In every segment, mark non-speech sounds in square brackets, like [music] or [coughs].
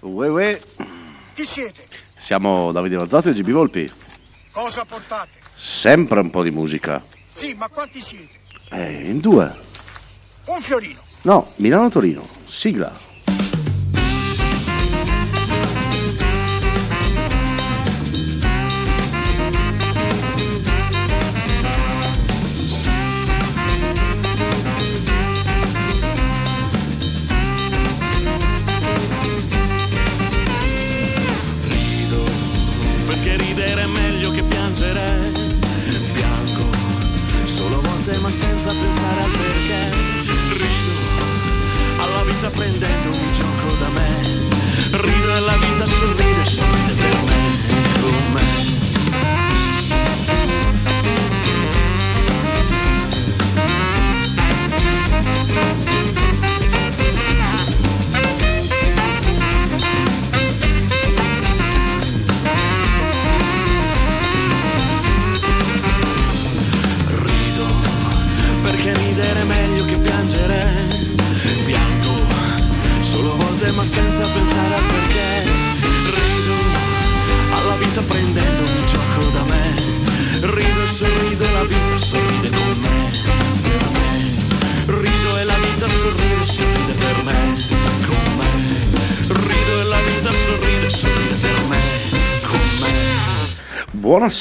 Uè, uè. Chi siete? Siamo Davide Mazzato e GB Volpi. Cosa portate? Sempre un po' di musica. Sì, ma quanti siete? Eh, in due. Un fiorino. No, Milano-Torino. Sigla.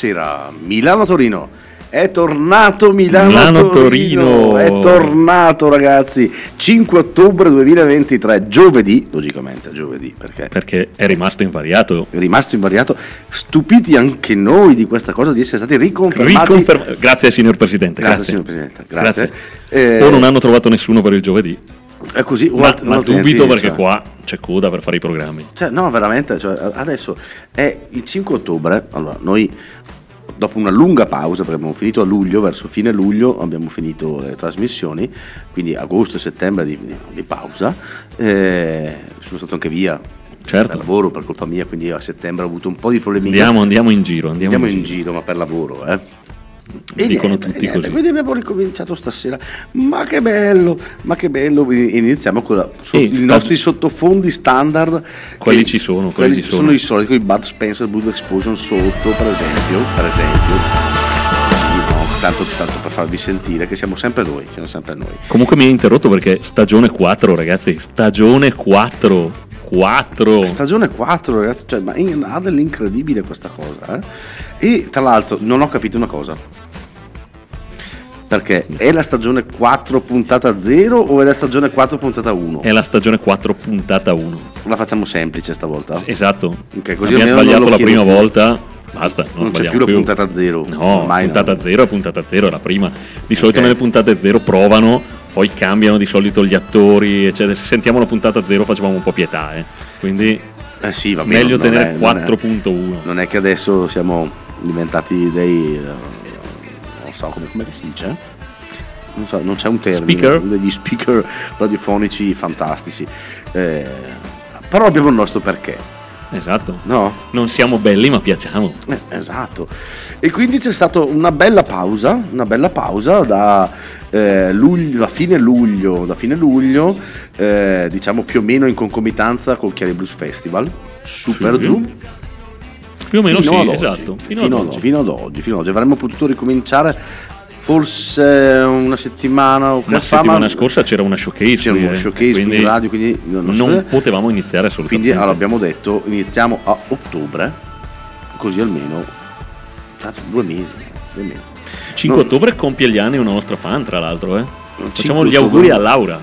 Buonasera, Milano-Torino. È tornato Milano-Torino. Milano-Torino. È tornato, ragazzi. 5 ottobre 2023, giovedì, logicamente giovedì, perché Perché è rimasto invariato. è rimasto invariato. Stupiti anche noi di questa cosa di essere stati riconfermati. Riconferma- grazie signor Presidente. Grazie, Grazie, signor Presidente. Grazie. Grazie. Eh, O non hanno trovato nessuno per il giovedì. È così, Ma, alt- ma dubito perché cioè- qua c'è coda per fare i programmi. Cioè, no, veramente, cioè, adesso è il 5 ottobre, allora noi dopo una lunga pausa, perché abbiamo finito a luglio, verso fine luglio abbiamo finito le trasmissioni, quindi agosto e settembre di, di pausa, eh, sono stato anche via Certo. per lavoro, per colpa mia, quindi a settembre ho avuto un po' di problemi. Andiamo, andiamo in giro. Andiamo, Andiamo in giro, ma per lavoro, eh. Dicono niente, tutti niente, così. Quindi abbiamo ricominciato stasera. Ma che bello, ma che bello. Iniziamo con la- so- i sta- nostri sottofondi standard. Quelli ci sono, quelli quelli ci sono. sono. i soliti, i Bud Spencer Blue Explosion sotto, per esempio. Per esempio. Tanto, tanto per farvi sentire che siamo sempre noi, siamo sempre noi. Comunque mi ha interrotto perché stagione 4, ragazzi. Stagione 4. 4. Stagione 4, ragazzi, cioè, ma in- ha dell'incredibile questa cosa. eh. E tra l'altro non ho capito una cosa. Perché è la stagione 4 puntata 0 o è la stagione 4 puntata 1? È la stagione 4 puntata 1. La facciamo semplice stavolta. Esatto. Ok, così Abbiamo sbagliato la prima più. volta. Basta, non, Non c'è più la puntata 0. No, Ormai puntata no. 0 è puntata 0, è la prima. Di solito nelle puntate 0 provano, poi cambiano di solito gli attori, eccetera. Se sentiamo la puntata 0 facciamo un po' pietà, eh. Quindi Eh sì, va bene. meglio non tenere è- non è- 4.1. Non è che adesso siamo diventati dei. non so come, come si dice. Non, so, non c'è un termine. Speaker? Degli speaker radiofonici fantastici. Eh, però abbiamo il nostro perché. Esatto. No? Non siamo belli ma piacciamo. Eh, esatto. E quindi c'è stata una bella pausa, una bella pausa da, eh, luglio, da fine luglio, da fine luglio eh, diciamo più o meno in concomitanza col Chiari Blues Festival, super Sì. giù. Più o meno fino sì, ad oggi, esatto. Fino, Fino, ad oggi. fino ad oggi, fino ad oggi. Avremmo potuto ricominciare forse una settimana o La settimana ma scorsa c'era una showcase. c'era uno eh, showcase qui quindi in radio, quindi non, non so- potevamo iniziare quindi assolutamente. allora, abbiamo detto iniziamo a ottobre, così almeno cazzo, due mesi. Due mesi. 5 Non- ottobre compie gli anni una nostra fan, tra l'altro. Eh. Facciamo 5 gli auguri ottobre. a Laura.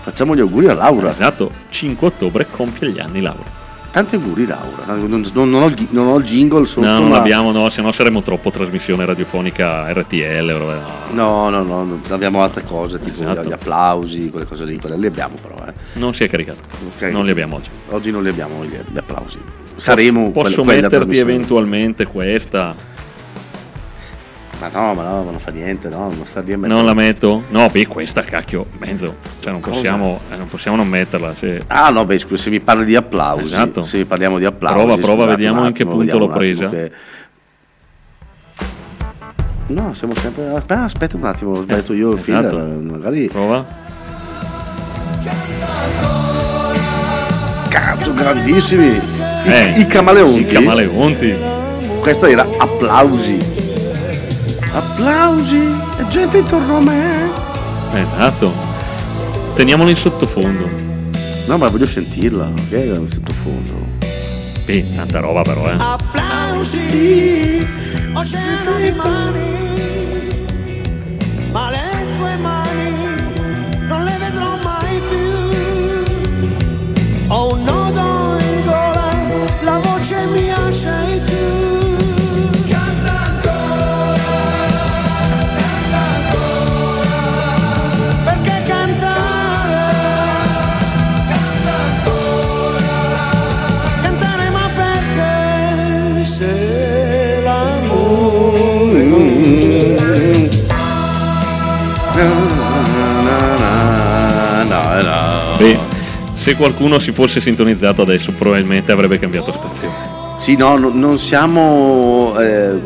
Facciamo gli auguri a Laura. Esatto, 5 ottobre compie gli anni Laura. Tanti auguri Laura. Non, non- non ho, il non ho il jingle sotto. no, non ma- abbiamo, no, se no saremmo troppo trasmissione radiofonica RTL. no. No, no, no, abbiamo altre cose, tipo Esatto. gli applausi, quelle cose lì, quelle li abbiamo però. Eh. Non si è caricato. Ok. Non li abbiamo oggi. Oggi non li abbiamo gli, gli applausi. Saremo Posso quelle- quella metterti eventualmente questa? Ma no, ma no, ma non fa niente, no, non sta a Non la metto? No, beh, questa cacchio, mezzo. Cioè, non possiamo, eh, non possiamo non metterla. se- Ah no, beh, scusa, se mi parli di applausi, Esatto. se parliamo di applausi, Prova, prova, scusate vediamo un in che attimo, punto l'ho attimo presa. che- No, siamo sempre. Aspetta, aspetta un attimo, ho sbagliato io il Esatto. filler. Magari. Prova. Cazzo, grandissimi! I, Eh, i camaleonti. I camaleonti. Questa era applausi. Applausi e gente intorno a me. Esatto. Teniamolo in sottofondo. No, ma voglio sentirla, ok? Nel sottofondo. Sì, tanta roba però, eh. Applausi, oceano di mani, ma le tue mani Beh, se qualcuno si fosse sintonizzato adesso probabilmente avrebbe cambiato stazione. Sì, no, no, non siamo. eh,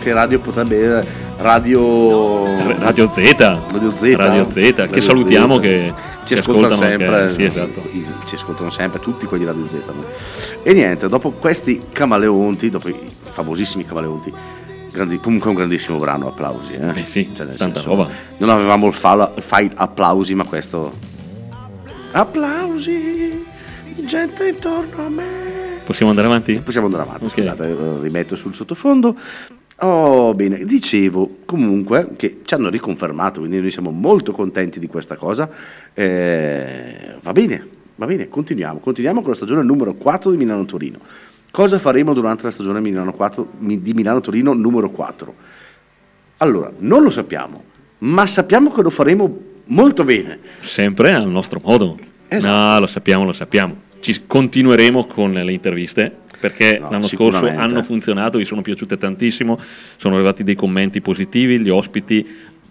che radio potrebbe. Radio. Radio Z. Radio Z. Radio Z, che Radio salutiamo Z. che ci ascoltano sempre. anche- sì, esatto. Ci ascoltano sempre tutti quelli di Radio Z. no? E niente, dopo questi camaleonti, dopo i famosissimi camaleonti, grandi, comunque un grandissimo brano, applausi. Eh? Beh, sì, Cioè, tanta senso, roba. Non avevamo il file applausi, ma questo. Applausi, gente intorno a me. Possiamo andare avanti? Possiamo andare avanti, Ok. scusate, eh, rimetto sul sottofondo. Oh, bene, dicevo comunque che ci hanno riconfermato, quindi noi siamo molto contenti di questa cosa. Eh, va bene, va bene, continuiamo. Continuiamo con la stagione numero 4 di Milano-Torino. Cosa faremo durante la stagione Milano 4 mi- di Milano-Torino numero 4? Allora, non lo sappiamo, ma sappiamo che lo faremo molto bene. Sempre al nostro modo. Esatto. No, lo sappiamo, lo sappiamo. Ci continueremo con le interviste perché No, l'anno scorso hanno funzionato, vi sono piaciute tantissimo, sono arrivati dei commenti positivi, gli ospiti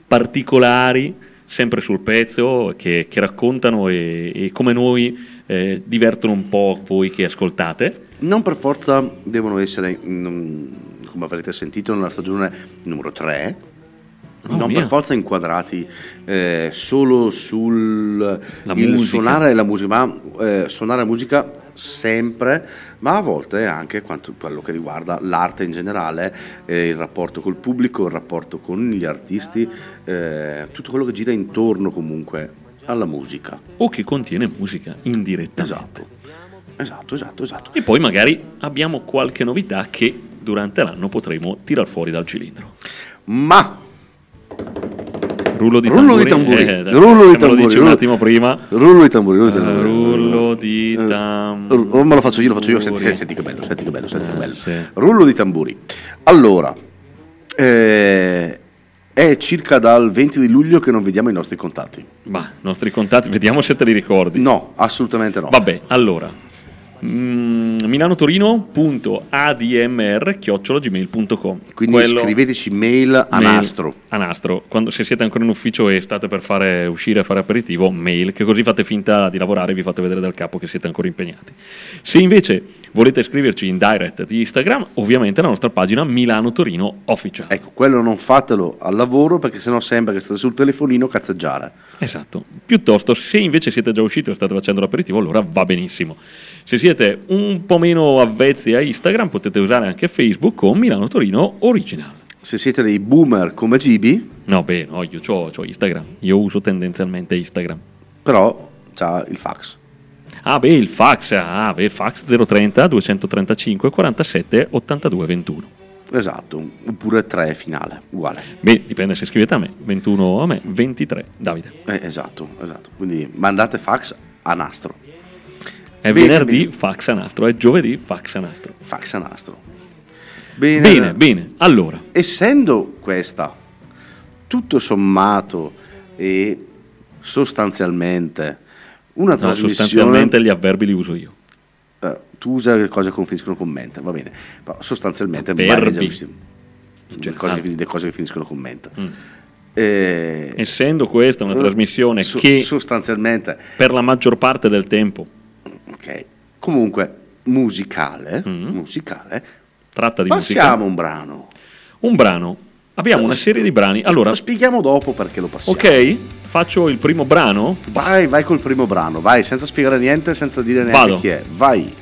particolari, sempre sul pezzo, che, che raccontano e, e come noi eh, divertono un po' voi che ascoltate. Non per forza devono essere, mm, come avrete sentito, nella stagione numero 3. Mamma non mia. per forza inquadrati eh, solo sul suonare la musica, ma eh, suonare la musica sempre, ma a volte anche quanto, quello che riguarda l'arte in generale, eh, il rapporto col pubblico, il rapporto con gli artisti, eh, tutto quello che gira intorno comunque alla musica. O che contiene musica indirettamente. Esatto, esatto, esatto, esatto. E poi magari abbiamo qualche novità che durante l'anno potremo tirar fuori dal cilindro. Ma Rullo di Rullo di tamburi. tamburi. Eh, Rullo di tamburi, dici un rullo- attimo prima. Rullo di tamburi, rullo di Eh, tamburi. rullo di Eh, tamburi. oh, me lo faccio io, lo faccio io. Senti, senti che bello, senti che bello, senti che Eh, bello. sì. Rullo di tamburi. Allora, eh, è circa dal 20 di luglio che non vediamo i nostri contatti. Ma, nostri contatti, vediamo se te li ricordi. No, assolutamente no. Vabbè, allora. Mm, milanotorino.admr.gmail.com Quindi scriveteci mail a nastro. A nastro. Quando, se siete ancora in ufficio e state per fare uscire e fare aperitivo, mail, che così fate finta di lavorare e vi fate vedere dal capo che siete ancora impegnati. Se invece volete scriverci in direct di Instagram, ovviamente la nostra pagina Milano Torino Official. Ecco, quello non fatelo al lavoro perché sennò sembra che state sul telefonino a cazzeggiare. Esatto. Piuttosto, se invece siete già usciti o state facendo l'aperitivo, allora va benissimo. Se siete un po' meno avvezzi a Instagram, potete usare anche Facebook con Milano Torino Original. Se siete dei boomer come Gibi, No, beh, no, io ho Instagram. Io uso tendenzialmente Instagram. però c'ha il fax. Ah, beh, il fax. Ah, beh, fax 030 235 47 82 21. Esatto, oppure 3 finale, uguale. Beh, dipende se scrivete a me. 21 a me, 23 Davide. Eh, esatto, esatto. Quindi mandate fax a nastro. È Bene, venerdì bene. fax a nastro, è giovedì fax a nastro. Fax a nastro. Bene, Bene, bene. Allora, essendo questa tutto sommato e sostanzialmente una no, trasmissione sostanzialmente gli avverbi li uso io. Tu usa le cose che finiscono con mente va bene però sostanzialmente Verbi. Cioè, le, cose che, le cose che finiscono con mente Mm. Eh, Essendo questa una eh, trasmissione so- che sostanzialmente per la maggior parte del tempo ok comunque musicale Mm. musicale tratta di passiamo musica, un brano un brano Abbiamo una serie di brani. Allora, Lo spieghiamo dopo perché lo passiamo. ok, faccio il primo brano. Vai, vai col primo brano, vai, senza spiegare niente, senza dire neanche Vado. chi è. Vai.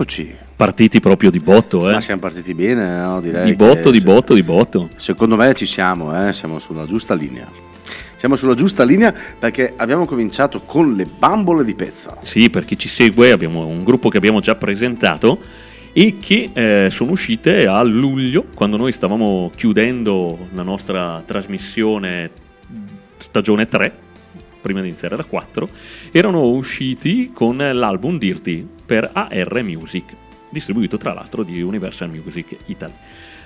Eccoci. Partiti proprio di botto, eh. Ma siamo partiti bene, no? Direi Di botto, di botto, di botto. Secondo me ci siamo, eh? siamo sulla giusta linea. Siamo sulla giusta linea perché abbiamo cominciato con le bambole di pezza. Sì, per chi ci segue abbiamo un gruppo che abbiamo già presentato e che eh, sono uscite a luglio, quando noi stavamo chiudendo la nostra trasmissione stagione 3, prima di iniziare la 4, erano usciti con l'album Dirty per AR Music, distribuito tra l'altro di Universal Music Italy.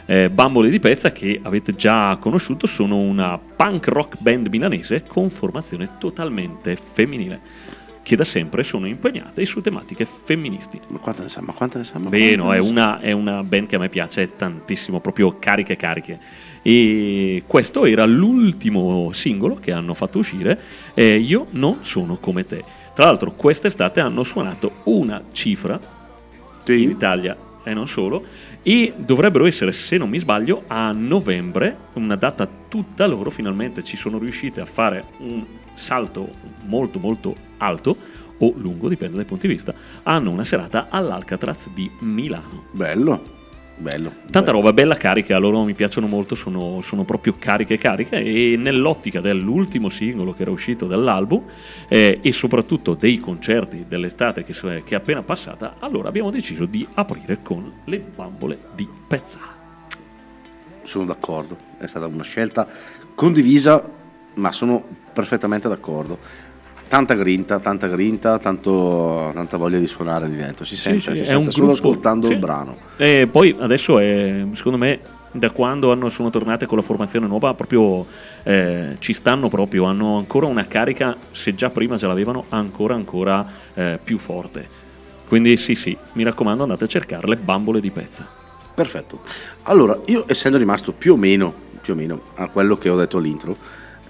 Eh, Bambole di Pezza, che avete già conosciuto, sono una punk rock band milanese con formazione totalmente femminile, che da sempre sono impegnate su tematiche femministi. Ma quante ne sa? Ma quante ne sa? Beh, no, è una, è una band che a me piace tantissimo, proprio cariche cariche. E questo era l'ultimo singolo che hanno fatto uscire, eh, Io non sono come te. Tra l'altro quest'estate hanno suonato una cifra in Italia e non solo, e dovrebbero essere, se non mi sbaglio, a novembre, una data tutta loro, finalmente ci sono riuscite a fare un salto molto molto alto o lungo, dipende dai punti di vista, hanno una serata all'Alcatraz di Milano. Bello, bello. Tanta bello. roba, bella carica, loro mi piacciono molto, sono, sono proprio cariche cariche e nell'ottica dell'ultimo singolo che era uscito dall'album eh, e soprattutto dei concerti dell'estate che, so- che è appena passata, allora abbiamo deciso di aprire con le bambole di pezza. Sono d'accordo, è stata una scelta condivisa, ma sono perfettamente d'accordo. Tanta grinta, tanta grinta, tanto, tanta voglia di suonare di dentro. Si sente, sì, si è sente un solo gruppo, ascoltando sì. il brano. E poi adesso è, secondo me, da quando hanno- sono tornate con la formazione nuova, proprio eh, ci stanno proprio, hanno ancora una carica, se già prima ce l'avevano, ancora ancora eh, più forte. Quindi sì, sì, mi raccomando andate a cercarle, bambole di pezza. Perfetto. Allora, io essendo rimasto più o meno, più o meno a quello che ho detto all'intro,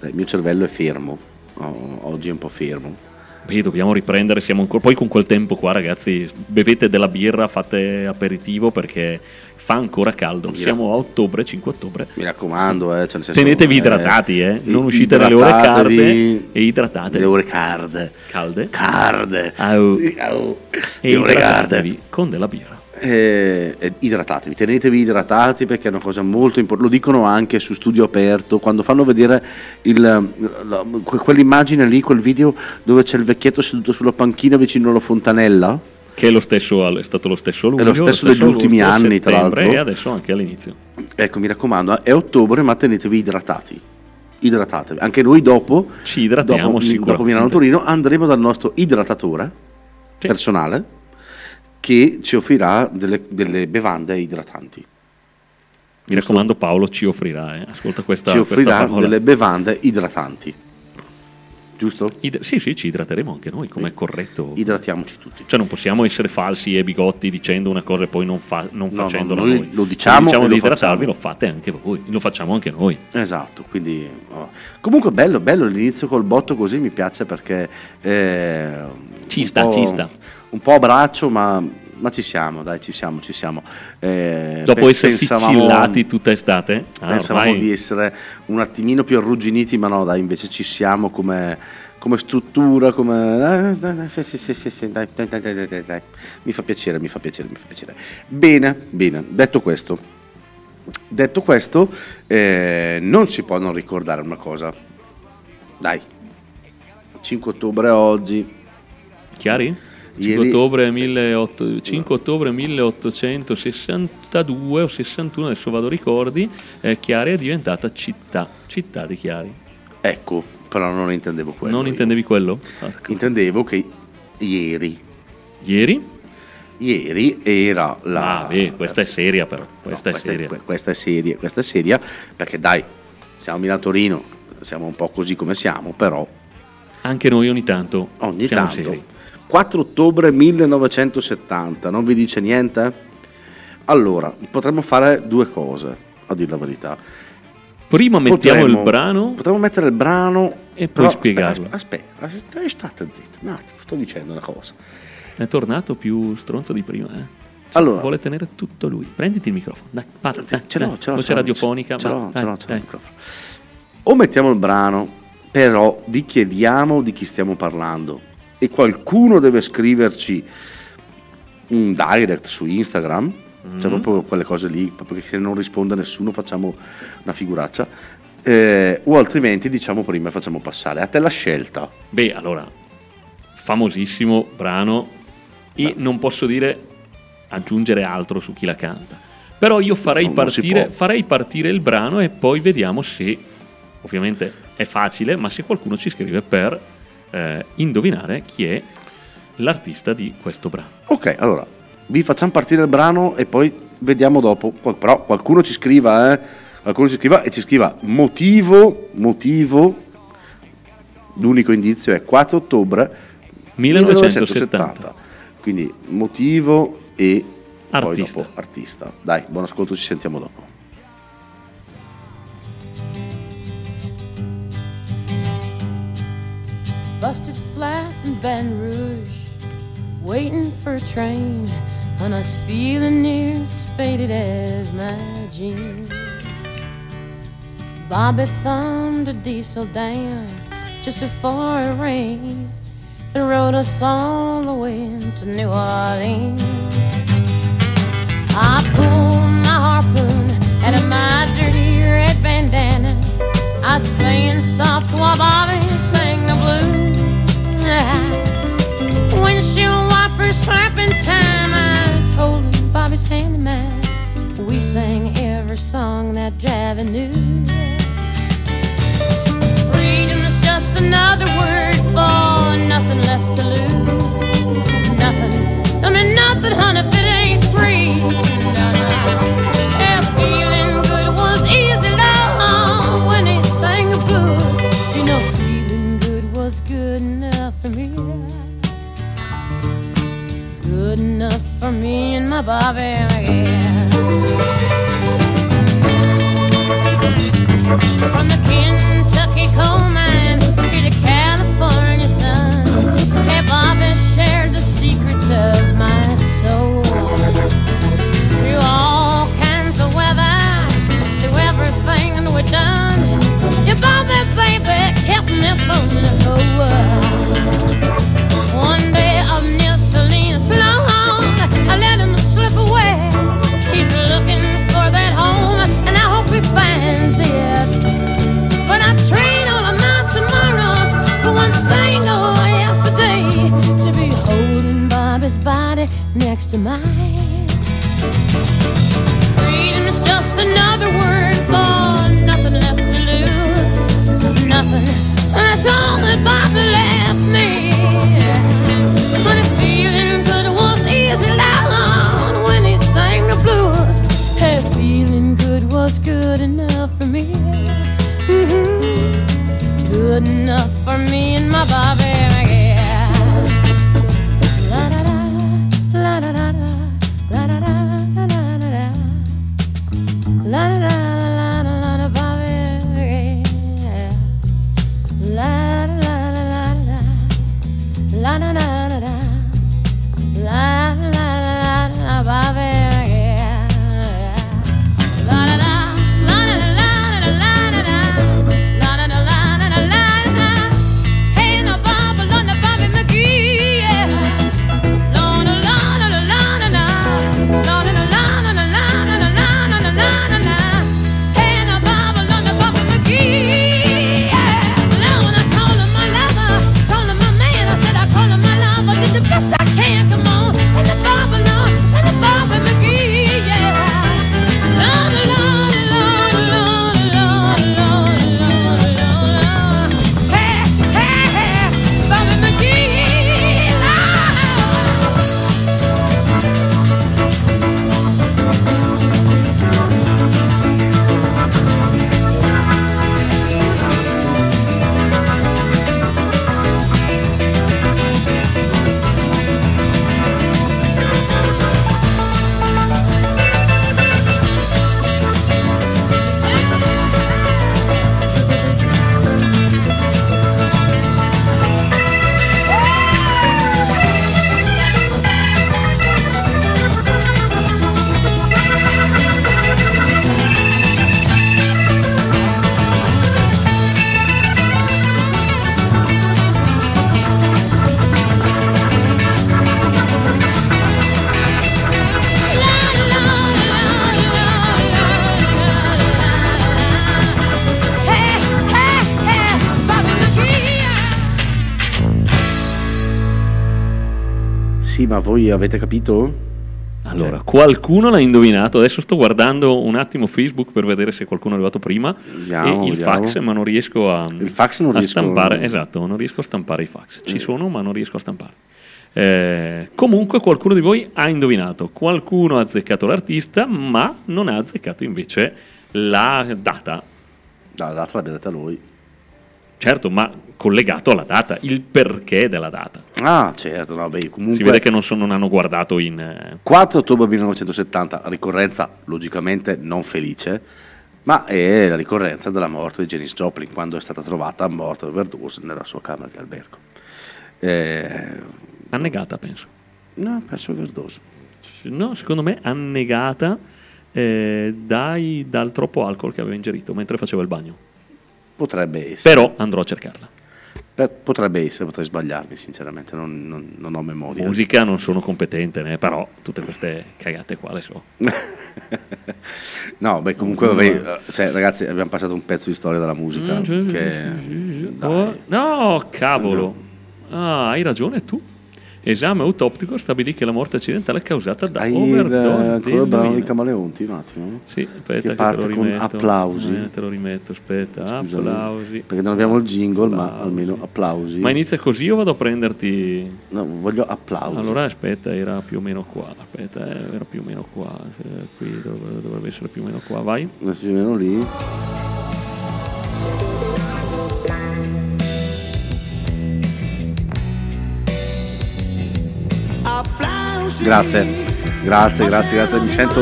eh, il mio cervello è fermo, Oh, oggi è un po' fermo. Beh, dobbiamo riprendere, siamo ancora poi con quel tempo qua, ragazzi. Bevete della birra, fate aperitivo perché fa ancora caldo. Siamo a ottobre, 5 ottobre. Mi raccomando, eh, cioè senso, Tenetevi eh, idratati, eh. Non uscite dalle ore calde e idratatevi. Le ore calde. Calde. Calde. Au. Au. E calde. con della birra. Eh, eh, idratatevi, tenetevi idratati perché è una cosa molto importante. Lo dicono anche su studio aperto quando fanno vedere il, la- que- quell'immagine lì, quel video dove c'è il vecchietto seduto sulla panchina vicino alla fontanella. Che è, lo stesso, è stato lo stesso a luglio, lo stesso degli ultimi anni, tra l'altro. E adesso anche all'inizio. Ecco, mi raccomando, è ottobre, ma tenetevi idratati. Idratatevi. Anche noi dopo, Ci idratiamo dopo, dopo Milano Torino andremo dal nostro idratatore Sì. personale che ci offrirà delle, delle bevande idratanti. Mi raccomando, Paolo ci offrirà. eh. Ascolta questa, ci questa offrirà parola. delle bevande idratanti. Giusto? Id- sì, sì, ci idrateremo anche noi, come è corretto. Idratiamoci tutti. Cioè non possiamo essere falsi e bigotti dicendo una cosa e poi non, fa- non No, no, facendola noi noi. lo diciamo Se e di lo idratarvi, facciamo. lo fate anche voi, lo facciamo anche noi. Esatto, quindi oh. comunque bello, bello l'inizio col botto così mi piace perché eh, Ci sta, ci sta. Un po' a braccio, ma, ma ci siamo, dai, ci siamo, ci siamo. Eh, Dopo essersi chillati tutta estate, ah, Pensavamo ormai- di essere un attimino più arrugginiti, ma no, dai, invece ci siamo come, come struttura, come... sì, sì, sì, sì, dai, dai, dai, dai, dai. Mi fa piacere, mi fa piacere, mi fa piacere. Bene, bene, detto questo, detto questo, eh, non si può non ricordare una cosa. Dai, 5 ottobre oggi, Chiari? 5 Ieri- ottobre, 1800 5 ottobre 1862 o 61, adesso vado ricordi, eh, Chiari è diventata città, città di Chiari. ecco, però non intendevo quello. non io. intendevi quello? Porco. Intendevo che ieri, Ieri? ieri era la... Ah, beh, questa è seria però, questa No, è seria. que- questa è seria, questa è seria, perché dai, siamo a Milano-Torino, siamo un po' così come siamo, però Anche noi ogni tanto ogni tanto. seri. 4 ottobre 1970, non vi dice niente? Allora, potremmo fare due cose, a dire la verità. Prima mettiamo Potremmo- il brano Potremmo mettere il brano E però poi spiegarlo. Aspetta, aspetta, aspetta, state zitti, un attimo, sto dicendo una cosa. è tornato più stronzo di prima, eh. Allora, Vuole tenere tutto lui. Prenditi il microfono, dai, parla. ce dai, l'ho, ce l'ho. Voce ce l'ho, radiofonica, ce l'ho, ce l'ho, ce l'ho dai. il microfono. O mettiamo il brano, però vi chiediamo di chi stiamo parlando e qualcuno deve scriverci un direct su Instagram, Mm. cioè proprio quelle cose lì, proprio che se non risponde nessuno facciamo una figuraccia, eh, o altrimenti diciamo prima e facciamo passare. A te la scelta. Beh, allora, famosissimo brano e non posso dire aggiungere altro su chi la canta. Però io farei, Non- non partire, può. farei partire il brano e poi vediamo se, ovviamente è facile, ma se qualcuno ci scrive per eh, indovinare chi è l'artista di questo brano. Ok, allora vi facciamo partire il brano e poi vediamo dopo. Però qualcuno ci scriva, eh? Qualcuno ci scriva e ci scriva motivo, motivo. L'unico indizio è 4 ottobre 1970. Quindi motivo e Artista. dopo artista. Dai, buon ascolto, ci sentiamo dopo. Busted flat in Baton Rouge, waiting for a train, and I was feeling near as faded as my jeans. Bobby thumbed a diesel down just before it rained and rode us all the way to New Orleans. That knew. Freedom is just another word for nothing left to lose. Nothing, I mean nothing, honey, if it ain't free. No, Sì, ma voi avete capito? Allora, qualcuno l'ha indovinato. Adesso sto guardando un attimo Facebook per vedere se qualcuno è arrivato prima. Vediamo, e il vediamo. fax, ma non riesco a, Il fax non a riesco- stampare. Esatto, non riesco a stampare i fax. Ci sono, ma non riesco a stampare. Eh, comunque, qualcuno di voi ha indovinato. Qualcuno ha azzeccato l'artista, ma non ha azzeccato invece la data. No, la data l'abbiamo detta lui. Certo, ma collegato alla data, il perché della data. Ah, certo, no, beh, comunque... Si vede che non, sono- non hanno guardato in. eh, 4 ottobre 1970, ricorrenza logicamente non felice, ma è la ricorrenza della morte di Janis Joplin quando è stata trovata morta overdose nella sua camera di albergo. Eh, annegata, penso. no, penso overdose. No, secondo me annegata eh, dai- dal troppo alcol che aveva ingerito mentre faceva il bagno. Potrebbe essere. Però andrò a cercarla. Beh, potrebbe essere, potrei sbagliarmi sinceramente, non, non- non ho memoria. Musica non sono competente, né, però tutte queste cagate qua le so. [laughs] no, beh, comunque, vabbè, eh, cioè, ragazzi, abbiamo passato un pezzo di storia della musica. Mm, che, dai. No, cavolo. Ah, hai ragione tu. Esame autoptico stabilì che la morte accidentale è causata da Hai il, overdose il brano di. Camaleonti, un attimo. Sì, aspetta Che che, te parte lo con rimetto. applausi. Eh, te lo rimetto, aspetta. Scusami, Applausi. Perché non abbiamo il jingle, ma Applausi. almeno applausi. Ma inizia così o vado a prenderti... No, voglio applausi. Allora aspetta, era più o meno qua. Aspetta, eh, era più o meno qua. Eh, qui dov- dovrebbe essere più o meno qua. Vai. Più o meno lì. Grazie, grazie, grazie, grazie. Mi sento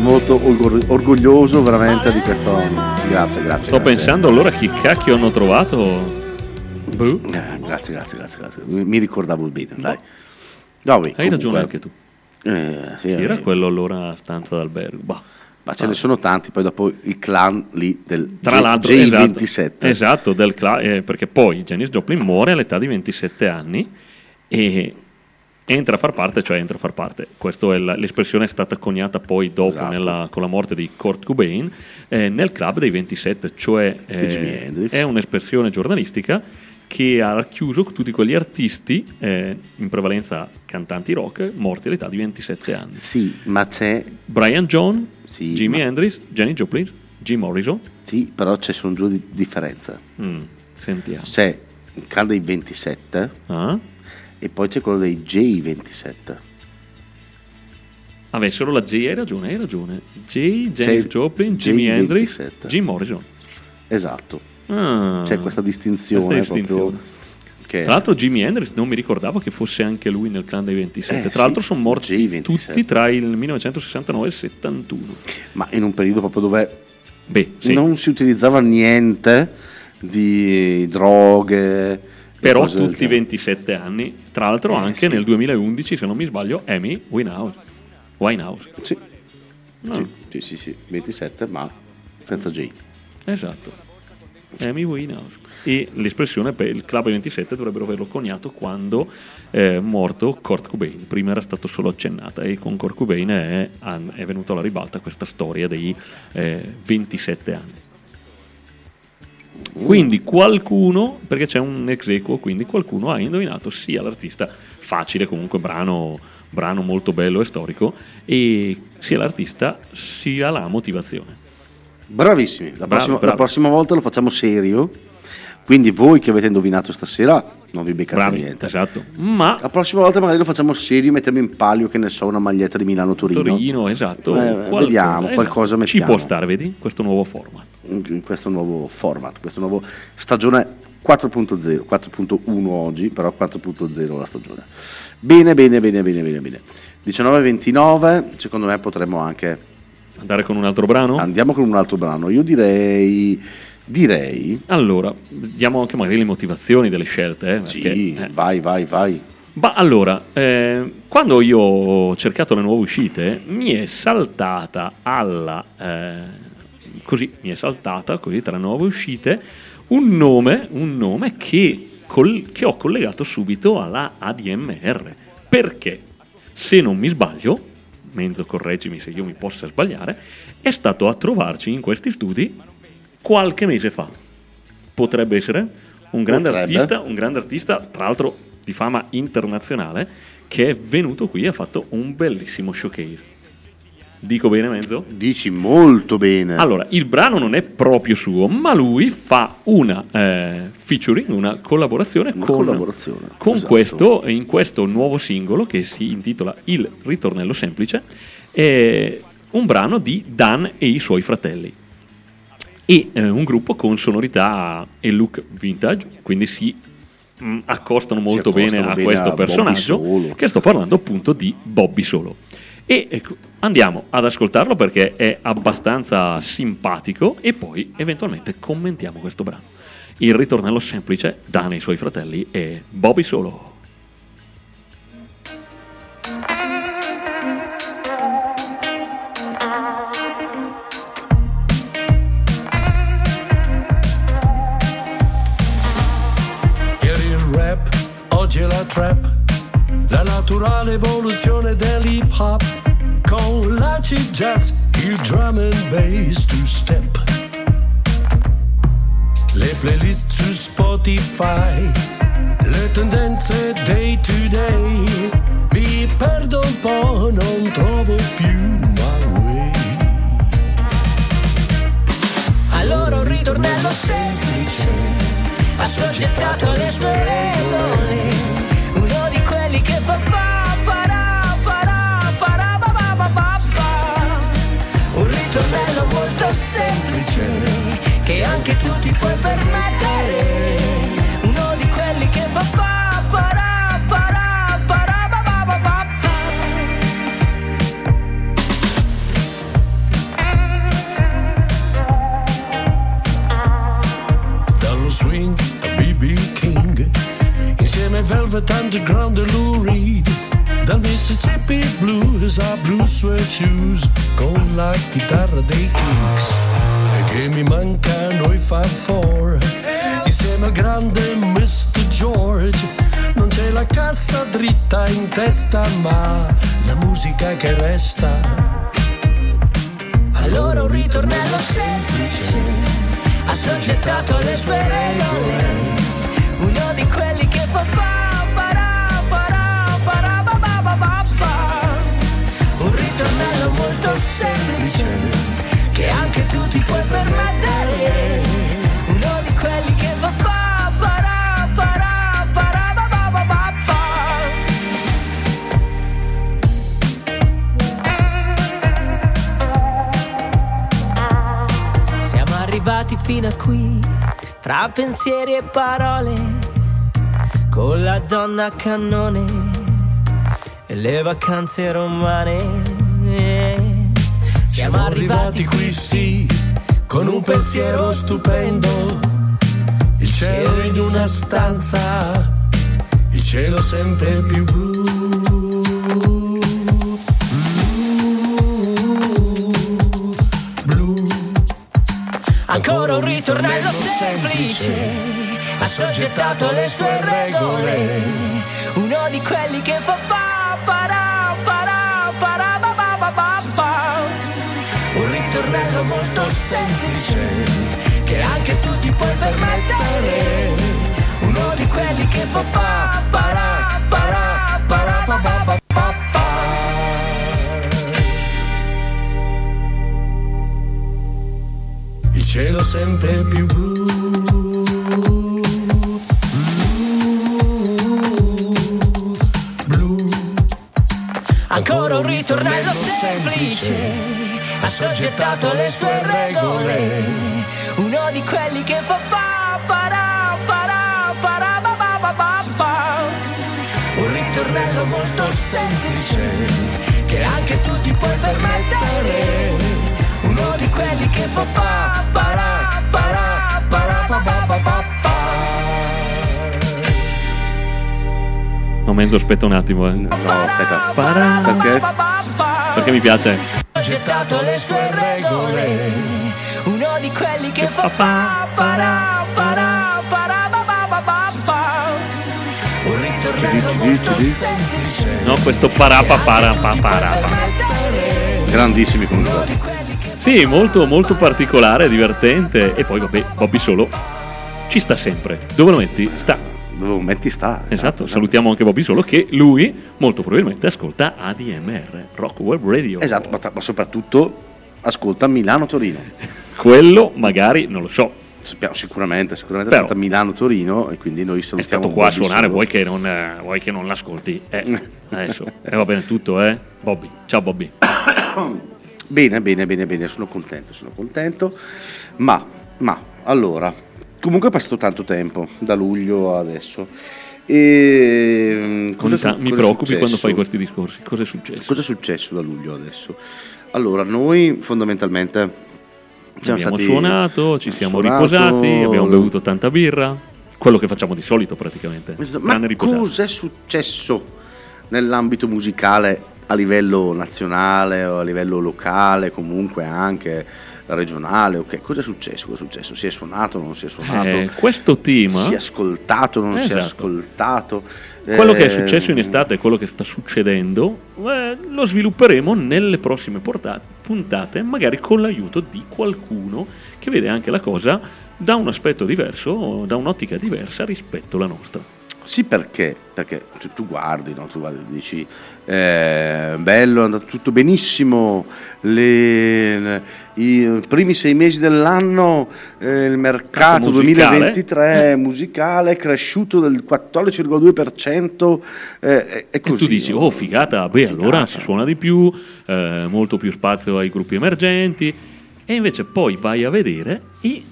molto orgoglioso veramente di questo. Grazie, grazie. Sto grazie. pensando allora chi cacchio hanno trovato. Boh. Eh, grazie, grazie, grazie, grazie. Mi ricordavo bene, dai. No, Hai comunque- ragione anche tu. Eh, sì, Chi era eh, quello allora stanza d'albergo? Bah. Ma ce ne sono tanti, poi dopo il clan lì del Tra J- l'altro, J27. esatto, esatto, del cla- eh, perché poi Janis Joplin muore all'età di 27 anni e entra a far parte, cioè entra a far parte, questa è la- l'espressione è stata coniata poi dopo Esatto. nella- con la morte di Kurt Cobain, eh, nel club dei 27, cioè eh, è un'espressione giornalistica che ha racchiuso tutti quegli artisti, eh, in prevalenza cantanti rock, morti all'età di 27 anni. Sì, ma c'è. Brian John, Sì, Jimi ma- Hendrix, Jenny Joplin, Jim Morrison. Sì, però ci sono due di- differenze. Mm, sentiamo. C'è il clan dei 27 Ah? E poi c'è quello dei J27. Vabbè, solo la J, hai ragione, hai ragione. J, James Joplin, Jimi Hendrix, J27. Jim Morrison. Esatto. Ah, C'è questa distinzione, questa distinzione. proprio. Che Tra l'altro Jimi Hendrix non mi ricordavo che fosse anche lui nel clan dei 27. Eh, Tra sì, l'altro sono morti J27. tutti tra il 1969 e il 71. ma in un periodo proprio dove Beh, sì. non si utilizzava niente di droghe. Però tutti genere. 27 anni. Tra l'altro Eh, anche sì. nel 2011, se non mi sbaglio, Amy Winehouse. Winehouse. Sì. No. Sì, sì, sì, sì, 27, ma senza J. Esatto. Amy Winehouse. E l'espressione per il Club 27 dovrebbero averlo coniato quando è morto Kurt Cobain. Prima era stato solo accennata e con Kurt Cobain è, è venuta alla ribalta questa storia dei eh, 27 anni. Quindi qualcuno, perché c'è un ex equo, quindi qualcuno ha indovinato sia l'artista, facile comunque, brano, brano molto bello e storico, e sia l'artista sia la motivazione. Bravissimi, la, prossima, bravi. la prossima volta lo facciamo serio. Quindi voi che avete indovinato stasera non vi beccate Bravi, niente. esatto. Ma La prossima volta magari lo facciamo serio, mettiamo in palio, che ne so, una maglietta di Milano-Torino. Torino, esatto. Eh, qualcosa, vediamo, qualcosa Ci mettiamo. può stare, vedi? Questo nuovo format. in questo nuovo format, questo nuovo stagione 4.0, 4.1 oggi, però 4.0 la stagione. Bene, bene, bene, bene, bene, bene. 19.29, secondo me potremmo anche Andare con un altro brano? andiamo con un altro brano. Io direi direi Allora, diamo anche magari le motivazioni delle scelte. Eh, perché, sì, eh. vai, vai, vai. Ma allora, eh, quando io ho cercato le nuove uscite, mi è saltata alla. eh, così, mi è saltata così tra le nuove uscite un nome, un nome che, col- che ho collegato subito alla ADMR. Perché, se non mi sbaglio, Menzo correggimi se io mi possa sbagliare, è stato a trovarci in questi studi qualche mese fa. Potrebbe essere un grande Potrebbe. artista, un grande artista, tra l'altro di fama internazionale, che è venuto qui e ha fatto un bellissimo showcase. Dico bene, Menzo? Dici molto bene. Allora, il brano non è proprio suo, ma lui fa una eh, featuring, una collaborazione Una con, collaborazione, con esatto. questo, in questo nuovo singolo che si intitola Il ritornello semplice, è un brano di Dan e i suoi fratelli. E eh, un gruppo con sonorità e look vintage, quindi si mm, accostano molto accostano bene a questo personaggio, che sto parlando appunto di Bobby Solo. E ecco, andiamo ad ascoltarlo perché è abbastanza simpatico e poi eventualmente commentiamo questo brano. Il ritornello semplice, Dan e i suoi fratelli e Bobby Solo. Trap, la naturale evoluzione dell'hip hop, con l'acid jazz, il drum and bass two step. Le playlist su Spotify, le tendenze day to day. Mi perdo un po', non trovo più my way. Allora un ritornello semplice, assoggettato alle sue regole, molto semplice, che anche tu ti puoi permettere, Velvet Underground e Lou Reed dal Mississippi Blues a Blue Suede Shoes. Con la chitarra dei Kings e che mi mancano i Fab Four. Insieme al grande Mr. George non c'è la cassa dritta in testa ma la musica che resta. Allora un ritornello semplice, assoggettato alle sue regole, uno di quelli che fa pa semplice, che anche tu ti puoi permettere, uno di quelli che fa pa para para para ba ba ba ba ba. Siamo arrivati fino a qui, fra pensieri e parole, con la donna a cannone e le vacanze romane. Siamo arrivati qui, sì, con un pensiero stupendo. Il cielo in una stanza, il cielo sempre più blu. Blu, Ancora un ritornello semplice, assoggettato alle sue regole, uno di quelli che fa pa ritornello molto semplice, che anche tu ti puoi permettere, uno di quelli che fa pa para para para ba ba ba ba ba. il cielo sempre più blu. Blu, Ancora un ritornello semplice, assoggettato alle sue regole, uno di quelli che fa pa para para para ba ba ba ba ba. Un ritornello molto semplice, che anche tu ti puoi permettere, uno di quelli che fa pa para para para ba ba ba ba ba. No, mezzo aspetta un attimo, eh. No, aspetta. Para- Perché? Perché mi piace. Assoggettato alle sue regole, uno di quelli che fa pa para para para ba ba ba ba ba. Un ritornello molto semplice. No, questo parapa para pa para pa. Grandissimi che Sì, molto molto particolare, divertente. E poi vabbè, Bobby Solo ci sta sempre. Dove lo metti? Sta. Dove metti sta? Esatto, salutiamo anche Bobby Solo che lui molto probabilmente ascolta ADMR, Rock Web Radio. Esatto, ma, ma soprattutto ascolta Milano-Torino. [laughs] Quello magari non lo so. Sappiamo sicuramente, sicuramente Però- ascolta Milano-Torino e quindi noi È salutiamo stato qua a Bobby suonare, Solo. vuoi che non, eh, vuoi che non l'ascolti? Eh, [laughs] adesso. E va bene tutto, eh? Bobby. Ciao Bobby. [coughs] Bene, bene, bene, bene, sono contento, sono contento. Ma, ma, allora, comunque è passato tanto tempo, da luglio a adesso. E mm, cosa, su- mi cosa preoccupi quando fai questi discorsi. Cosa è successo? Cosa è successo da luglio adesso? Allora, noi fondamentalmente siamo abbiamo stati suonato, ci siamo suonato- riposati, abbiamo bevuto tanta birra. Quello che facciamo di solito praticamente. Ma Tranne riposare. cosa è successo nell'ambito musicale a livello nazionale o a livello locale, comunque anche regionale? ok? Cosa è successo? Cosa è successo? Si è suonato, non si è suonato? Eh, questo team, si è ascoltato, non si è Esatto. ascoltato? quello che è Eh, successo in estate e quello che sta succedendo, eh, lo svilupperemo nelle prossime porta- puntate, magari con l'aiuto di qualcuno che vede anche la cosa da un aspetto diverso, da un'ottica diversa rispetto alla nostra. Sì, perché? Perché tu, tu guardi, no? tu guardi, dici, eh, bello, è andato tutto benissimo, le- i primi sei mesi dell'anno eh, il mercato musicale. 2023 musicale è cresciuto del 14,2%, eh, E così. tu dici, oh figata, beh allora Figata. si suona di più, eh, molto più spazio ai gruppi emergenti, e invece poi vai a vedere e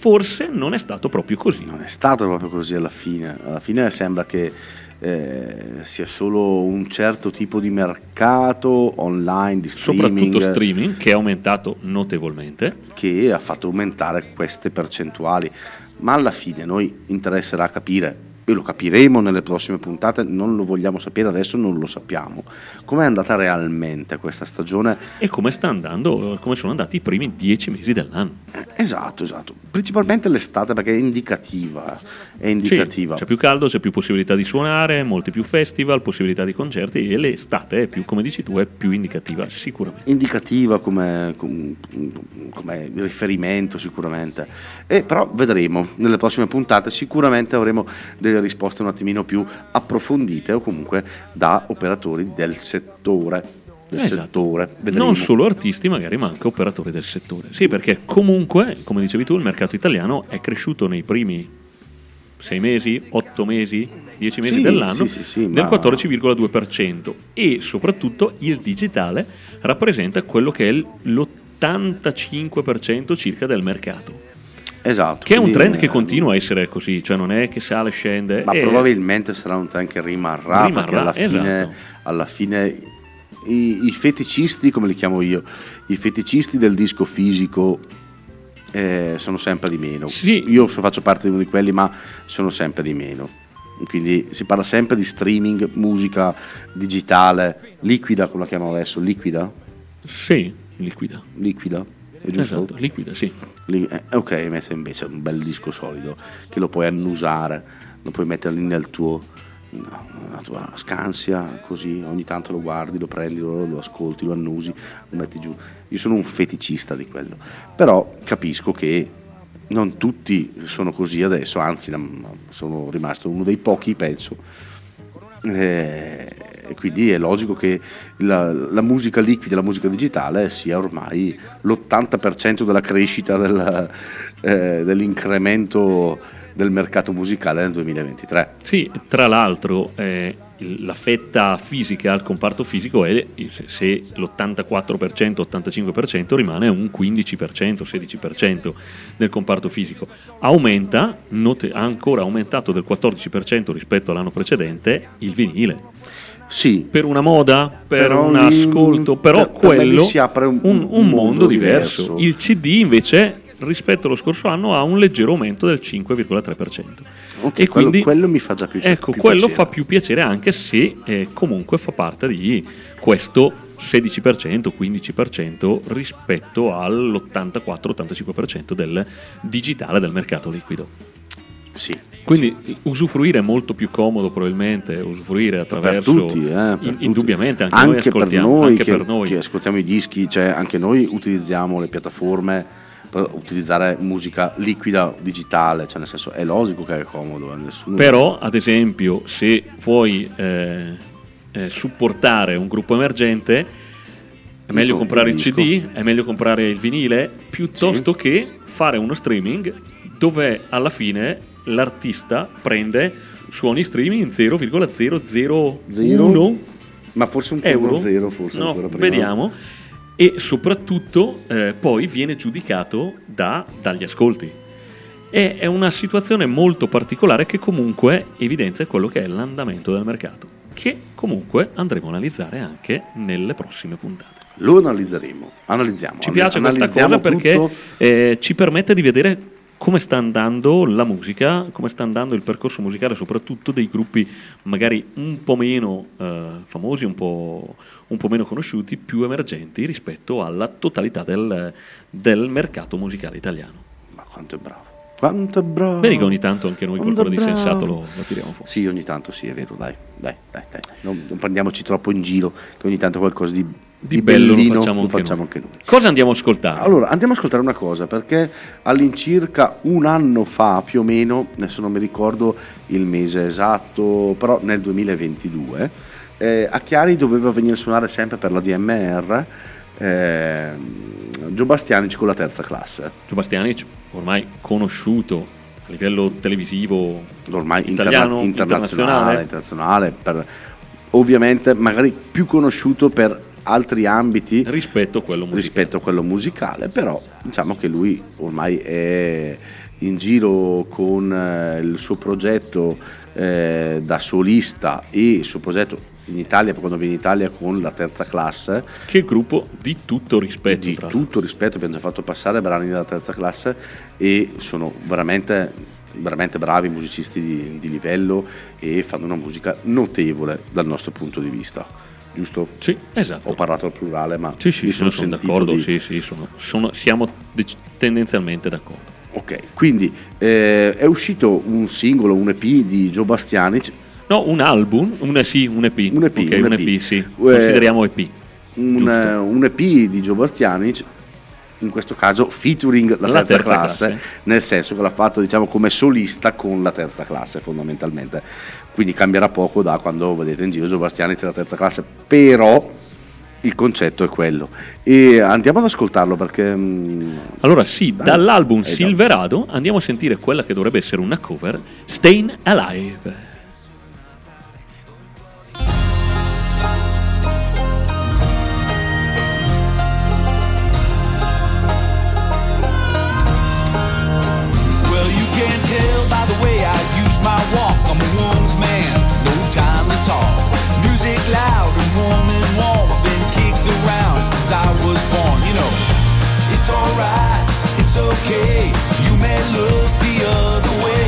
forse non è stato proprio così. Non è stato proprio così alla fine. Alla fine sembra che eh, sia solo un certo tipo di mercato online di streaming Soprattutto streaming, che è aumentato notevolmente. che ha fatto aumentare queste percentuali. Ma alla fine noi interesserà capire, e lo capiremo nelle prossime puntate, non lo vogliamo sapere adesso, non lo sappiamo, com'è andata realmente questa stagione. E come sta andando, come sono andati i primi dieci mesi dell'anno. Esatto, esatto. Principalmente l'estate perché è indicativa, è Sì, indicativa. c'è più caldo, c'è più possibilità di suonare, molti più festival, possibilità di concerti e l'estate è più, come dici tu, è più indicativa sicuramente. indicativa come, com- come riferimento sicuramente e però vedremo nelle prossime puntate sicuramente avremo delle risposte un attimino più approfondite o comunque da operatori del settore del Esatto. settore vedremo Non solo artisti, magari, ma anche operatori del settore. Sì, perché comunque, come dicevi tu, il mercato italiano è cresciuto nei primi sei mesi, otto mesi, dieci mesi Sì, dell'anno sì, sì, sì, del ma- 14,2% e soprattutto il digitale rappresenta quello che è il- l'85% circa del mercato. Esatto Che è un trend che eh, continua a essere così, cioè non è che sale scende. ma e- probabilmente sarà un trend che rimarrà, Rimarrà, perché alla fine, esatto. alla fine i, i feticisti come li chiamo io i feticisti del disco fisico eh, sono sempre di meno Sì. io faccio parte di uno di quelli ma sono sempre di meno quindi si parla sempre di streaming musica digitale liquida come la chiamano adesso liquida Sì, liquida. liquida? Esatto, liquida, sì. Eh, ok, invece invece è un bel disco solido che lo puoi annusare, lo puoi mettere lì nel tuo, nella tua scansia, così ogni tanto lo guardi, lo prendi, lo, lo ascolti, lo annusi, lo metti giù. Io sono un feticista di quello, però capisco che non tutti sono così adesso, anzi sono rimasto uno dei pochi, penso. Eh, E quindi è logico che la, la musica liquida, la musica digitale sia ormai l'80% della crescita del- eh, dell'incremento del mercato musicale nel 2023. Sì, tra l'altro eh, la fetta fisica al comparto fisico è se- se l'84%, 85% rimane un 15%, 16% del comparto fisico. Aumenta, note- ha ancora aumentato del 14% rispetto all'anno precedente il vinile. Sì, Per una moda, per Però un ascolto, però per- quello si apre un- un, un un mondo mondo diverso. diverso. Il CD invece rispetto allo scorso anno ha un leggero aumento del 5,3%. ok, e quello, quindi quello mi fa già più Ecco, più quello piacere. fa più piacere anche se eh, comunque fa parte di questo 16%, 15% rispetto all'84-85% del digitale del mercato liquido. Sì. Quindi usufruire è molto più comodo probabilmente, usufruire per attraverso... tutti, eh, per in- indubbiamente anche, noi per noi, anche che, per noi. che ascoltiamo i dischi, cioè anche noi utilizziamo le piattaforme per utilizzare musica liquida digitale, cioè nel senso è logico che è comodo, eh, nessuno Però, ad esempio, se vuoi eh, eh, supportare un gruppo emergente, è meglio comprare il. CD, è meglio comprare il vinile, piuttosto che fare uno streaming dove alla fine l'artista prende suoni streaming 0,001 ma forse un euro. punto zero, forse No, ancora prima. vediamo. E soprattutto eh, poi viene giudicato da- dagli ascolti. E è una situazione molto particolare che comunque evidenzia quello che è l'andamento del mercato, che comunque andremo a analizzare anche nelle prossime puntate. Lo analizzeremo, analizziamo. Ci piace questa analizziamo cosa perché eh, ci permette di vedere come sta andando la musica, come sta andando il percorso musicale, soprattutto dei gruppi magari un po' meno eh, famosi, un po', un po' meno conosciuti, più emergenti rispetto alla totalità del, del mercato musicale italiano. Ma quanto è bravo. Quanto è bravo. Vedi che ogni tanto anche noi qualcuno di sensato lo, lo tiriamo fuori. Sì, ogni tanto sì, è vero, dai, dai, dai, dai. Non, non prendiamoci troppo in giro, che ogni tanto qualcosa di, Di bello lo bellino facciamo, anche, noi. anche noi. Cosa andiamo a ascoltare? Allora, andiamo a ascoltare una cosa, perché all'incirca un anno fa, più o meno, adesso non mi ricordo il mese esatto, però nel 2022, eh, a Chiari doveva venire a suonare sempre per la DMR eh, Gio Bastianic con la terza classe. Gio Bastianic, ormai conosciuto a livello televisivo, ormai italiano, interna- internazionale, internazionale. internazionale, per- ovviamente magari più conosciuto per altri ambiti rispetto a quello musicale. rispetto a quello musicale, però diciamo che lui ormai è in giro con eh, il suo progetto eh, da solista e il suo progetto in Italia, quando viene in Italia con la terza classe, Che gruppo di tutto rispetto. di tutto rispetto, abbiamo già fatto passare brani della terza classe e sono veramente, veramente bravi musicisti di, di livello e fanno una musica notevole dal nostro punto di vista. Giusto? Sì, esatto. Ho parlato al plurale, ma Sì, sì, sono, sono, d'accordo, di- sì, sì, sono- sono- siamo tendenzialmente d'accordo. Ok, quindi eh, è uscito un singolo, un EP di Joe Bastianic, No, un album, un, sì, un EP. Un EP, Ok, un un EP. EP, sì. Eh, Consideriamo EP. un, un EP di Joe Bastianic, in questo caso featuring la, La terza, terza classe, classe. nel senso che l'ha fatto diciamo come solista con la terza classe fondamentalmente. Quindi cambierà poco da quando vedete in giro Joe Bastianic e la terza classe, però il concetto è quello. E andiamo ad ascoltarlo perché... mm, Allora sì, Dai. dall'album Eh. Silverado andiamo a sentire quella che dovrebbe essere una cover, Stayin' Alive. Well, you can tell by the way I use my walk. I'm a woman's alright, it's okay. You may look the other way.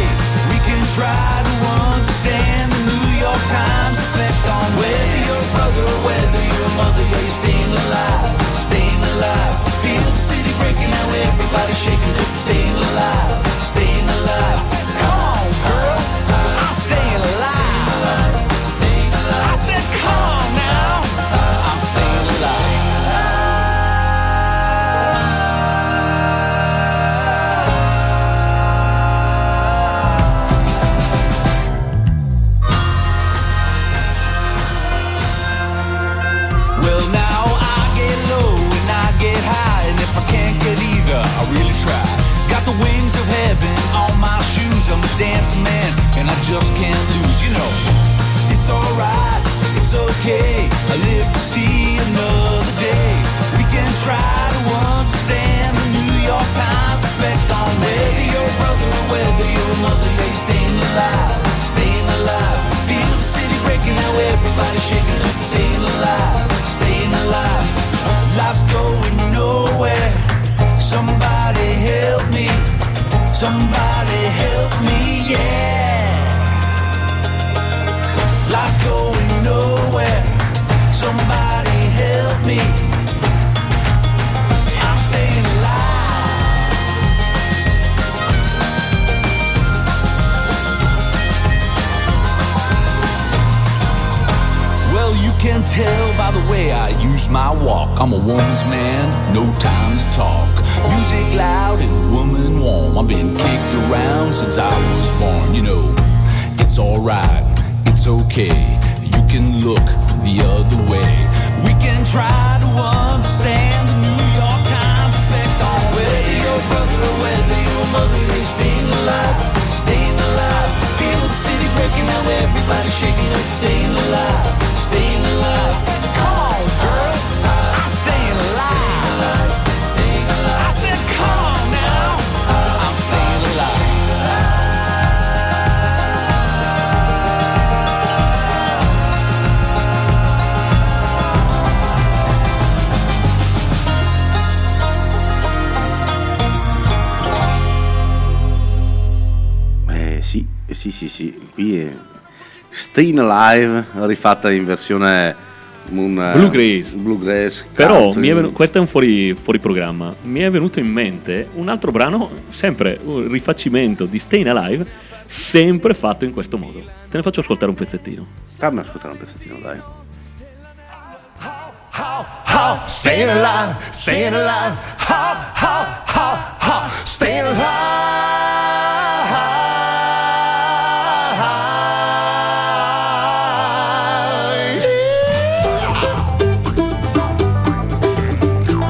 We can try to understand the New York Times effect on whether you're a brother or whether you're a mother. Yeah, you're staying alive, staying alive. Feel the city breaking now, everybody's shaking 'cause staying alive, staying alive. The wings of heaven on my shoes. I'm a dancing man, and I just can't lose. You know, it's alright, it's okay. I live to see another day. We can try to understand the New York Times effect on whether you're brother or whether you're mother. Yeah, you're staying alive, staying alive. Feel the city breaking now, everybody's shaking us, staying alive, staying alive. Life's going nowhere. Somebody help me, somebody help me, yeah. Life's going nowhere. Somebody help me. I'm staying alive. Well, you can tell by the way I use my walk. I'm a woman's man, no time to talk. Music loud and woman warm. I've been kicked around since I was born. You know, it's alright, it's okay. You can look the other way. We can try to understand the New York Times effect on whether you're brother or whether you're mother. You're staying alive, staying alive. Feel the city breaking now, everybody's shaking us, staying alive, staying alive. Come on, girl, sì, sì, sì, qui è Stayin' Alive rifatta in versione un eh, Bluegrass. bluegrass Però country. mi è venu- questo è un fuori, fuori programma. Mi è venuto in mente un altro brano, sempre un rifacimento di Stayin' Alive, sempre fatto in questo modo. Te ne faccio ascoltare un pezzettino. Fammi ascoltare un pezzettino, dai. How, staying alive, staying alive. How, how, how, how, staying alive.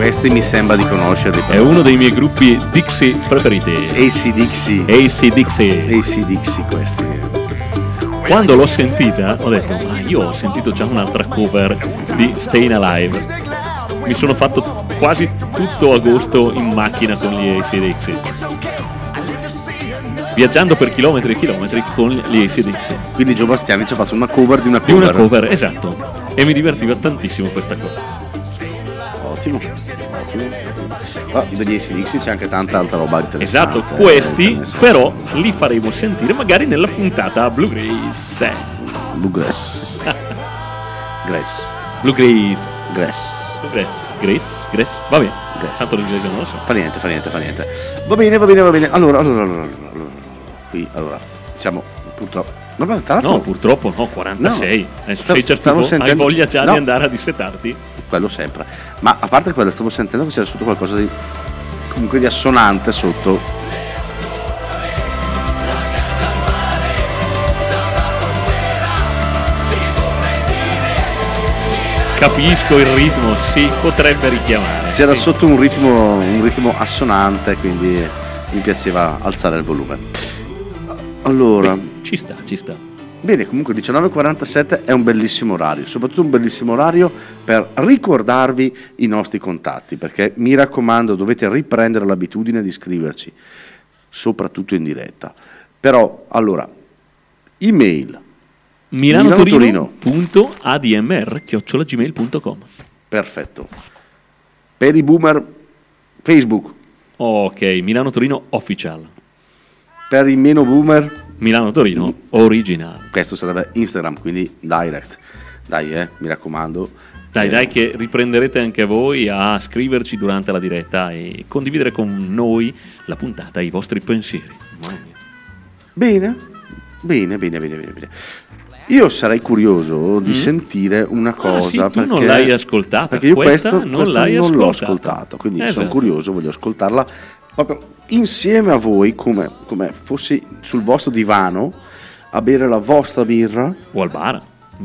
Questi mi sembra di conoscerli. È uno dei miei gruppi Dixie preferiti. AC Dixie. AC Dixie. AC Dixie questi. Quando l'ho sentita ho detto, ma io ho sentito già un'altra cover di Stayin' Alive. Mi sono fatto quasi tutto agosto in macchina con gli AC/DC. Viaggiando per chilometri e chilometri con gli AC/DC. Quindi Gio Bastiani ci ha fatto una cover di una Di cover. una cover, esatto. E mi divertiva tantissimo questa cosa. Ottimo. Ottimo. Ah, degli Dixie c'è anche tanta altra roba interessante. Esatto, questi interessante. però li faremo sentire magari nella puntata Bluegrass. Bluegrass. Grass. [laughs] Bluegrass. Grass. Grass. Grass. Grass. Va bene. Grass. Tanto l'inglese non lo so. Fa niente, fa niente, fa niente. Va bene, va bene, va bene. Allora, allora, allora, allora, allora. Qui, allora, siamo purtroppo... No, purtroppo no, 46. No. Adesso Stavo- sei certo stavo hai sentendo- voglia già No. di andare a dissetarti? Quello sempre. Ma a parte quello, stavo sentendo che c'era sotto qualcosa di... comunque di assonante sotto. Capisco il ritmo, si potrebbe richiamare. C'era sì. sotto un ritmo, un ritmo assonante, quindi mi piaceva alzare il volume. Allora, Ci sta, ci sta. Bene, comunque 19.47 è un bellissimo orario, soprattutto un bellissimo orario per ricordarvi i nostri contatti, perché mi raccomando dovete riprendere l'abitudine di scriverci, soprattutto in diretta. Però, allora, email, milanotorino.admr.gmail.com perfetto. Per i boomer, Facebook. Ok, Milano Torino Official. Per i meno boomer, Milano Torino Original. questo sarebbe Instagram, quindi direct. Dai, eh, mi raccomando. Dai, Eh, dai, che riprenderete anche voi a scriverci durante la diretta e condividere con noi la puntata e i vostri pensieri. Bene, bene, bene, bene, bene. bene. Io sarei curioso di sentire una cosa. Mm. Ah, sì, tu perché, non l'hai ascoltata, Perché io questo, non questo non l'ho ascoltata. ascoltato, quindi Esatto. sono curioso, voglio ascoltarla proprio insieme a voi, come, come fossi sul vostro divano a bere la vostra birra. O al bar.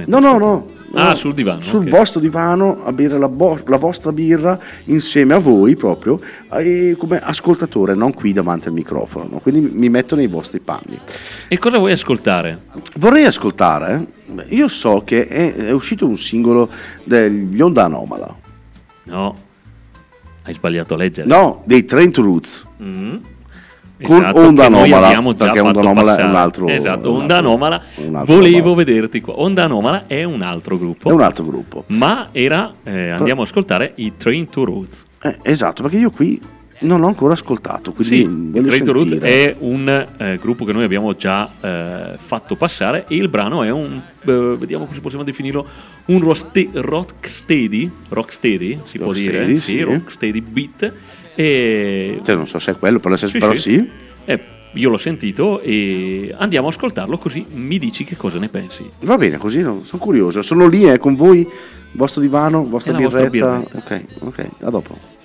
No, no, no. Ah, no, sul divano, Sul ok. vostro divano a bere la, bo- la vostra birra insieme a voi proprio, e come ascoltatore, non qui davanti al microfono. no? Quindi mi metto nei vostri panni. E cosa vuoi ascoltare? Vorrei ascoltare, io so che è, è uscito un singolo degli Onda Anomala, No, hai sbagliato a leggere. no, dei Trent Roots, Mm. Con Esatto, Onda Anomala, perché Onda Anomala è un altro- Esatto, un Onda Anomala. Volevo vederti qua. Onda Anomala è un altro gruppo. è un altro gruppo. Ma era, eh, andiamo ad ascoltare i Train to Roots. Eh, esatto, perché io qui non l'ho ancora ascoltato, quindi Sì, Roots sentire. è un eh, gruppo che noi abbiamo già eh, fatto passare e il brano è un, eh, vediamo se possiamo definirlo, un roste- rocksteady, rocksteady si può dire, Rocksteady, sì, sì. rocksteady beat. E Cioè, non so se è quello, però, se, Sì, però sì. sì. Eh, io l'ho sentito e andiamo a ascoltarlo così mi dici che cosa ne pensi. Va bene, così no, sono curioso. Sono lì eh, con voi, vostro divano, vostra È la vostra birretta. Ok, ok, a dopo.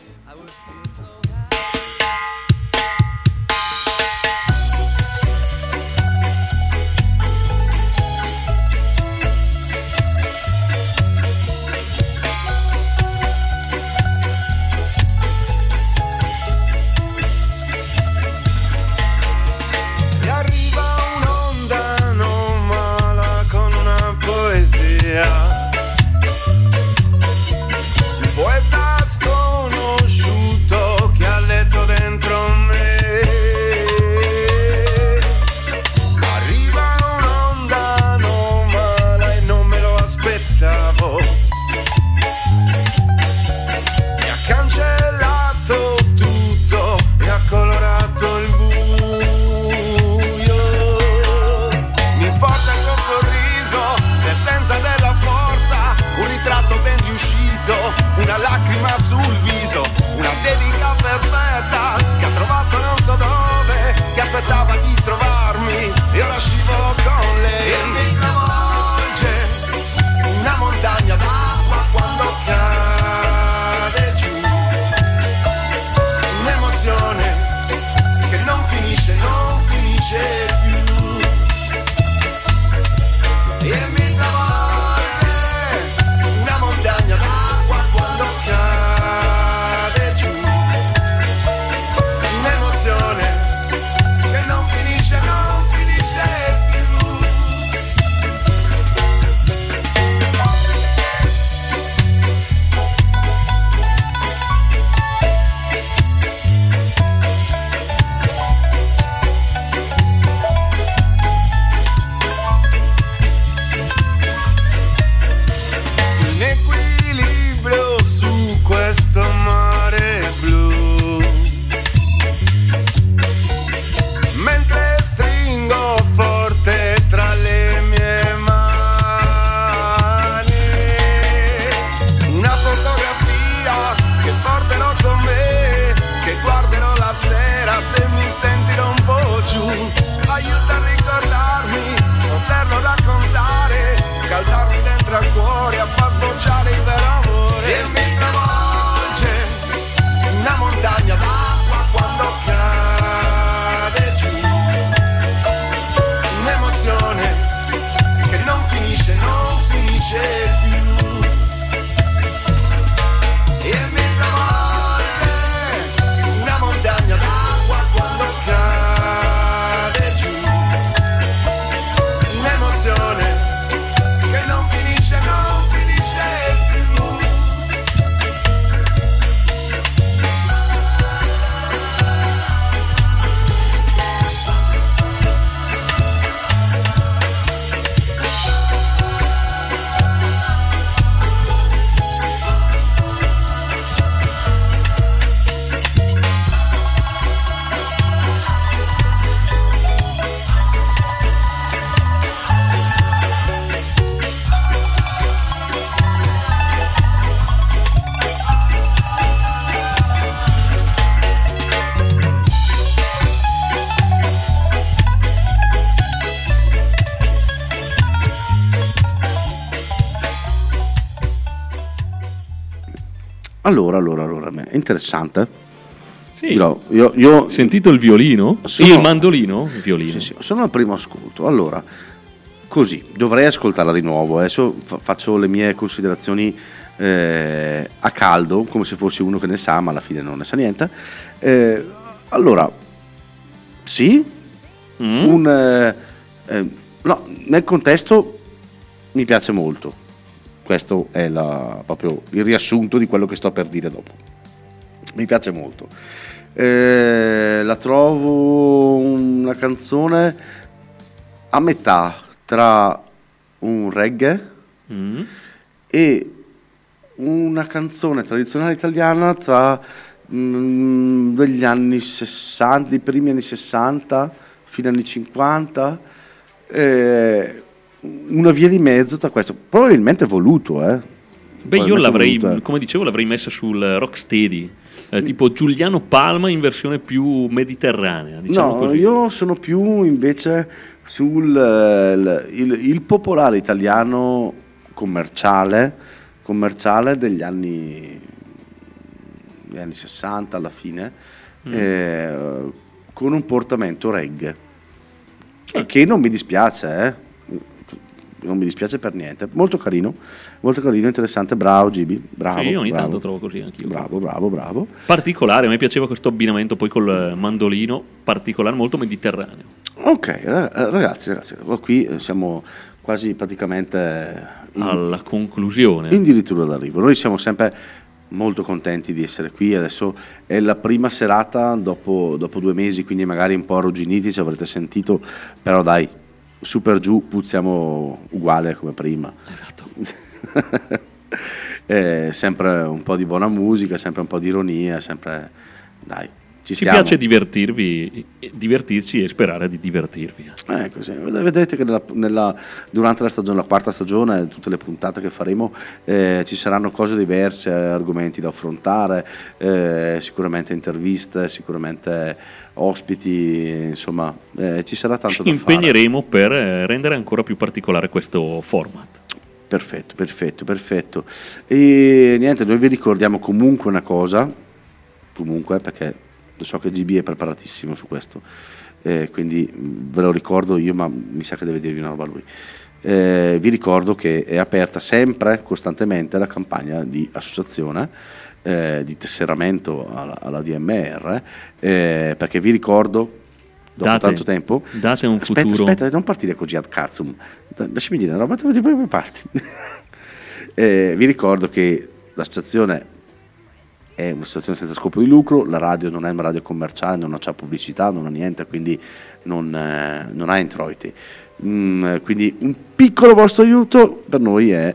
Allora, allora, allora, è interessante. Sì. Dirò, io, io Sentito il violino? Sono- Il mandolino? Il violino. Sì, sì, sono al primo ascolto. Allora, così, dovrei ascoltarla di nuovo. Adesso fa- faccio le mie considerazioni eh, a caldo, come se fossi uno che ne sa, ma alla fine non ne sa niente. Eh, allora, sì, Mm? un, eh, eh, no, nel contesto mi piace molto. Questo è la- proprio il riassunto di quello che sto per dire dopo. Mi piace molto. Eh, la trovo una canzone a metà tra un reggae Mm? e una canzone tradizionale italiana tra mm, degli anni 60, dei primi anni 60 fino agli anni 50, eh, una via di mezzo tra questo, probabilmente voluto, eh. Beh, io l'avrei, voluto, eh. come dicevo, l'avrei messa sul Rocksteady. eh, tipo Giuliano Palma in versione più mediterranea, diciamo no, così. io sono più invece sul eh, il, il- popolare italiano commerciale, commerciale degli anni, degli anni 60 alla fine, Mm. eh, con un portamento reggae. E che non mi dispiace, eh. Non mi dispiace per niente. Molto carino, molto carino, interessante, bravo Gibi, bravo. Sì, ogni bravo. tanto trovo così anch'io. Bravo, bravo, bravo. Particolare, a me piaceva questo abbinamento poi col eh, mandolino, particolare, molto mediterraneo. Ok, ra- ragazzi, ragazzi, qui eh, siamo quasi praticamente in, Alla conclusione. addirittura d'arrivo. Noi siamo sempre molto contenti di essere qui, adesso è la prima serata dopo, dopo due mesi, quindi magari un po' arrugginiti, ci avrete sentito, però dai, su per giù puzziamo uguale come prima. Esatto. [laughs] Eh, sempre un po' di buona musica, sempre un po' di ironia, sempre... Dai, ci, Ci stiamo. piace divertirvi, divertirci e sperare di divertirvi. Eh, così. Vedete che nella- nella- durante la stagione, la quarta stagione, tutte le puntate che faremo, eh, ci saranno cose diverse, argomenti da affrontare, eh, sicuramente interviste, sicuramente ospiti, insomma, eh, ci sarà tanto Ci da fare. impegneremo per eh, rendere ancora più particolare questo format. Perfetto, perfetto, perfetto. E niente, noi vi ricordiamo comunque una cosa, comunque perché so che GB è preparatissimo su questo, eh, quindi ve lo ricordo io, ma mi sa che deve dirvi una roba lui. Eh, vi ricordo che è aperta sempre, costantemente, la campagna di associazione, eh, di tesseramento alla, alla DMR, eh, perché vi ricordo, dopo Date- tanto tempo, date un aspetta, futuro. aspetta, non partire così ad cazzum, Da- lasciami dire una roba, poi parti. [laughs] Eh, vi ricordo che l'associazione è un'associazione senza scopo di lucro, la radio non è una radio commerciale, non ha pubblicità, non ha niente, quindi non, eh, non ha introiti. Mm, quindi un piccolo vostro aiuto per noi è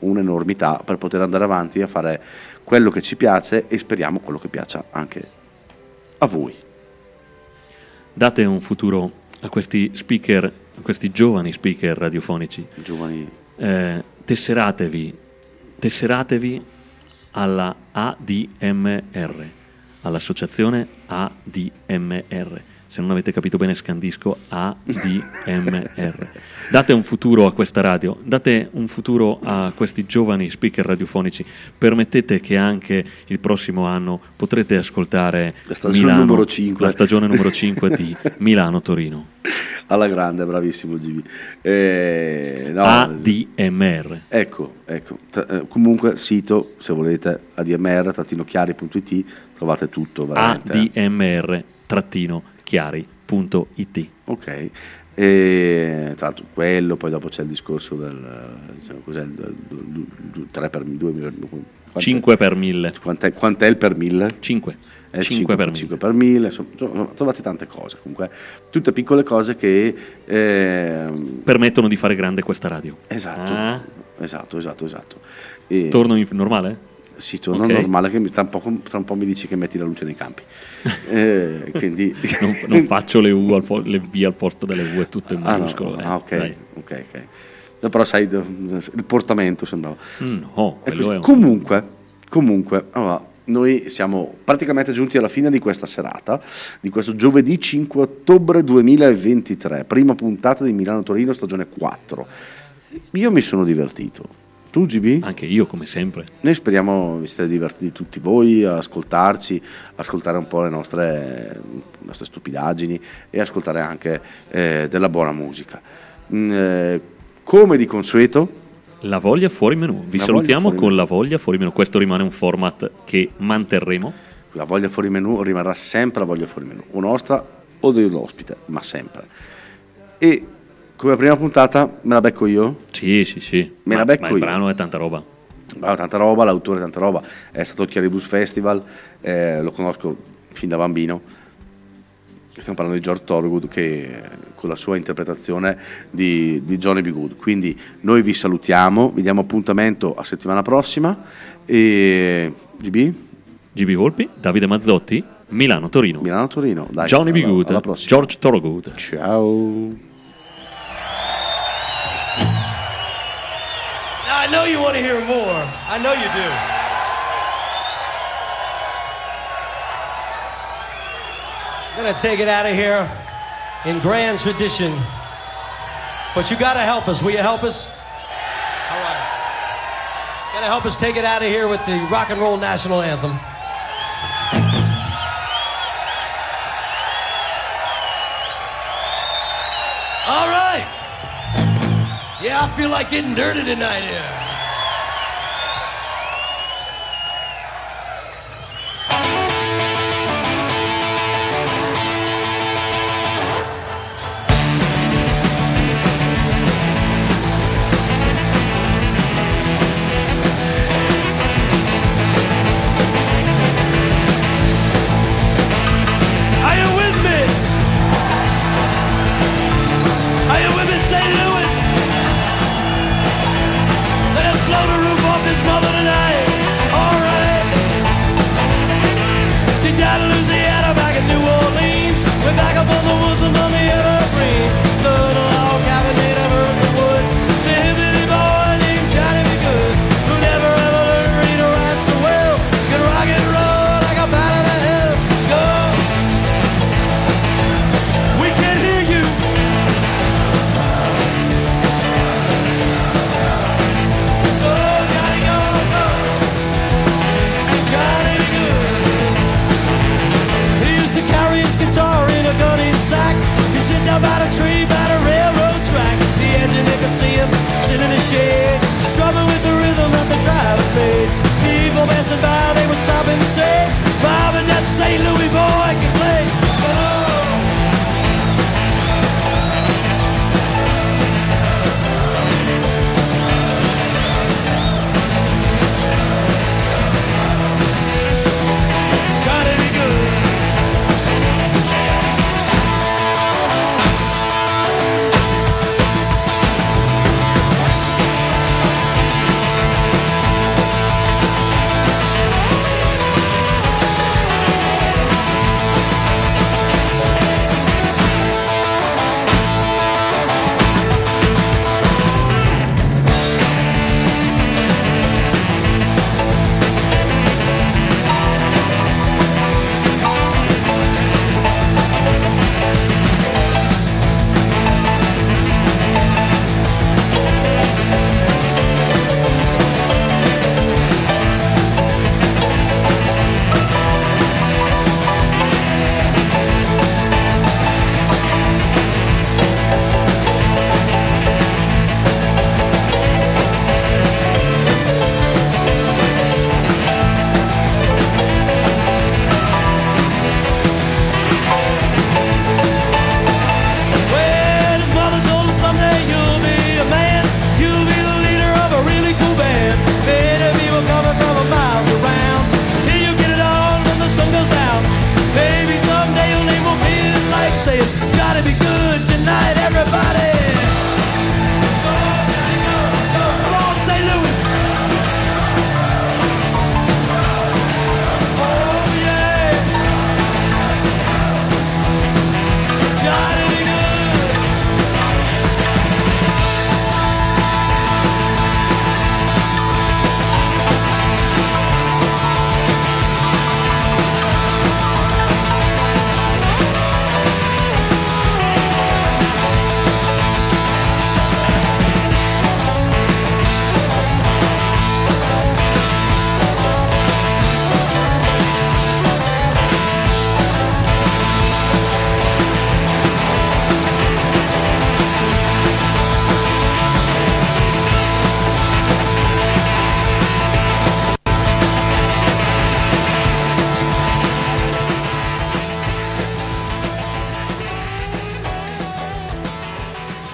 un'enormità per poter andare avanti a fare quello che ci piace e speriamo quello che piaccia anche a voi. Date un futuro a questi speaker, a questi giovani speaker radiofonici. Giovani Eh, tesseratevi, tesseratevi alla ADMR, all'associazione ADMR. Se non avete capito bene, scandisco ADMR. Date un futuro a questa radio, date un futuro a questi giovani speaker radiofonici. Permettete che anche il prossimo anno potrete ascoltare La stagione Milano, la stagione numero 5 di [laughs] Milano-Torino. alla grande, bravissimo Gibi. Eh, no, ADMR. Ecco, ecco. Tra- eh, comunque sito, se volete, admr-chiari.it trovate tutto veramente. admr-chiari.it. Ok. E, tra l'altro quello, poi dopo c'è il discorso del diciamo, cos'è, il 3 per 2 5 per 1000. Quant'è, quant'è il per 1000? 5. Eh, 5 per 1000. 5 per 1000, insomma, trovate tante cose, comunque tutte piccole cose che ehm, Permettono di fare grande questa radio. esatto, Ah. esatto, esatto, esatto. E- Torno in normale? Sì, torna Ok. normale che mi, tra, un po', tra un po' mi dici che metti la luce nei campi. [laughs] Eh, quindi... Non, non [laughs] faccio le, U al po- le V al posto delle U, è tutto in Ah, no, minuscolo. eh. ah, ok, Dai. ok, ok. No, però sai, il portamento sembrava. No, è un- Comunque, comunque, allora, noi siamo praticamente giunti alla fine di questa serata, di questo giovedì 5 ottobre 2023, prima puntata di Milano-Torino, stagione 4. Io mi sono divertito, Tu GB? Anche io, come sempre. Noi speriamo vi siate divertiti tutti voi a ascoltarci, ascoltare un po' le nostre, le nostre stupidaggini e ascoltare anche eh, della buona musica. Mm, eh, come di consueto, La voglia fuori menù. Vi salutiamo fuori con la voglia fuori menù. Questo rimane un format che manterremo. la voglia fuori menù rimarrà sempre la voglia fuori menù, o nostra o dell'ospite, ma sempre. E come prima puntata me la becco io, Sì, sì, sì. Me ma, la becco ma il io. brano è tanta roba. Ma tanta roba, l'autore tanta roba, è stato al Chiaribus Festival, eh, lo conosco fin da bambino. Stiamo parlando di George Thorogood che con la sua interpretazione di, di Johnny B. Good. Quindi noi vi salutiamo, vi diamo appuntamento a settimana prossima e GB, GB Volpi, Davide Mazzotti, Milano Torino. Milano Torino. Dai, Johnny B. Good. George Thorogood. Ciao. I know you want to hear more. I know you do. I'm going to take it out of here in grand tradition. But you got to help us. Will you help us? All right. Got to help us take it out of here with the rock and roll national anthem. All right. Yeah, I feel like getting dirty tonight here.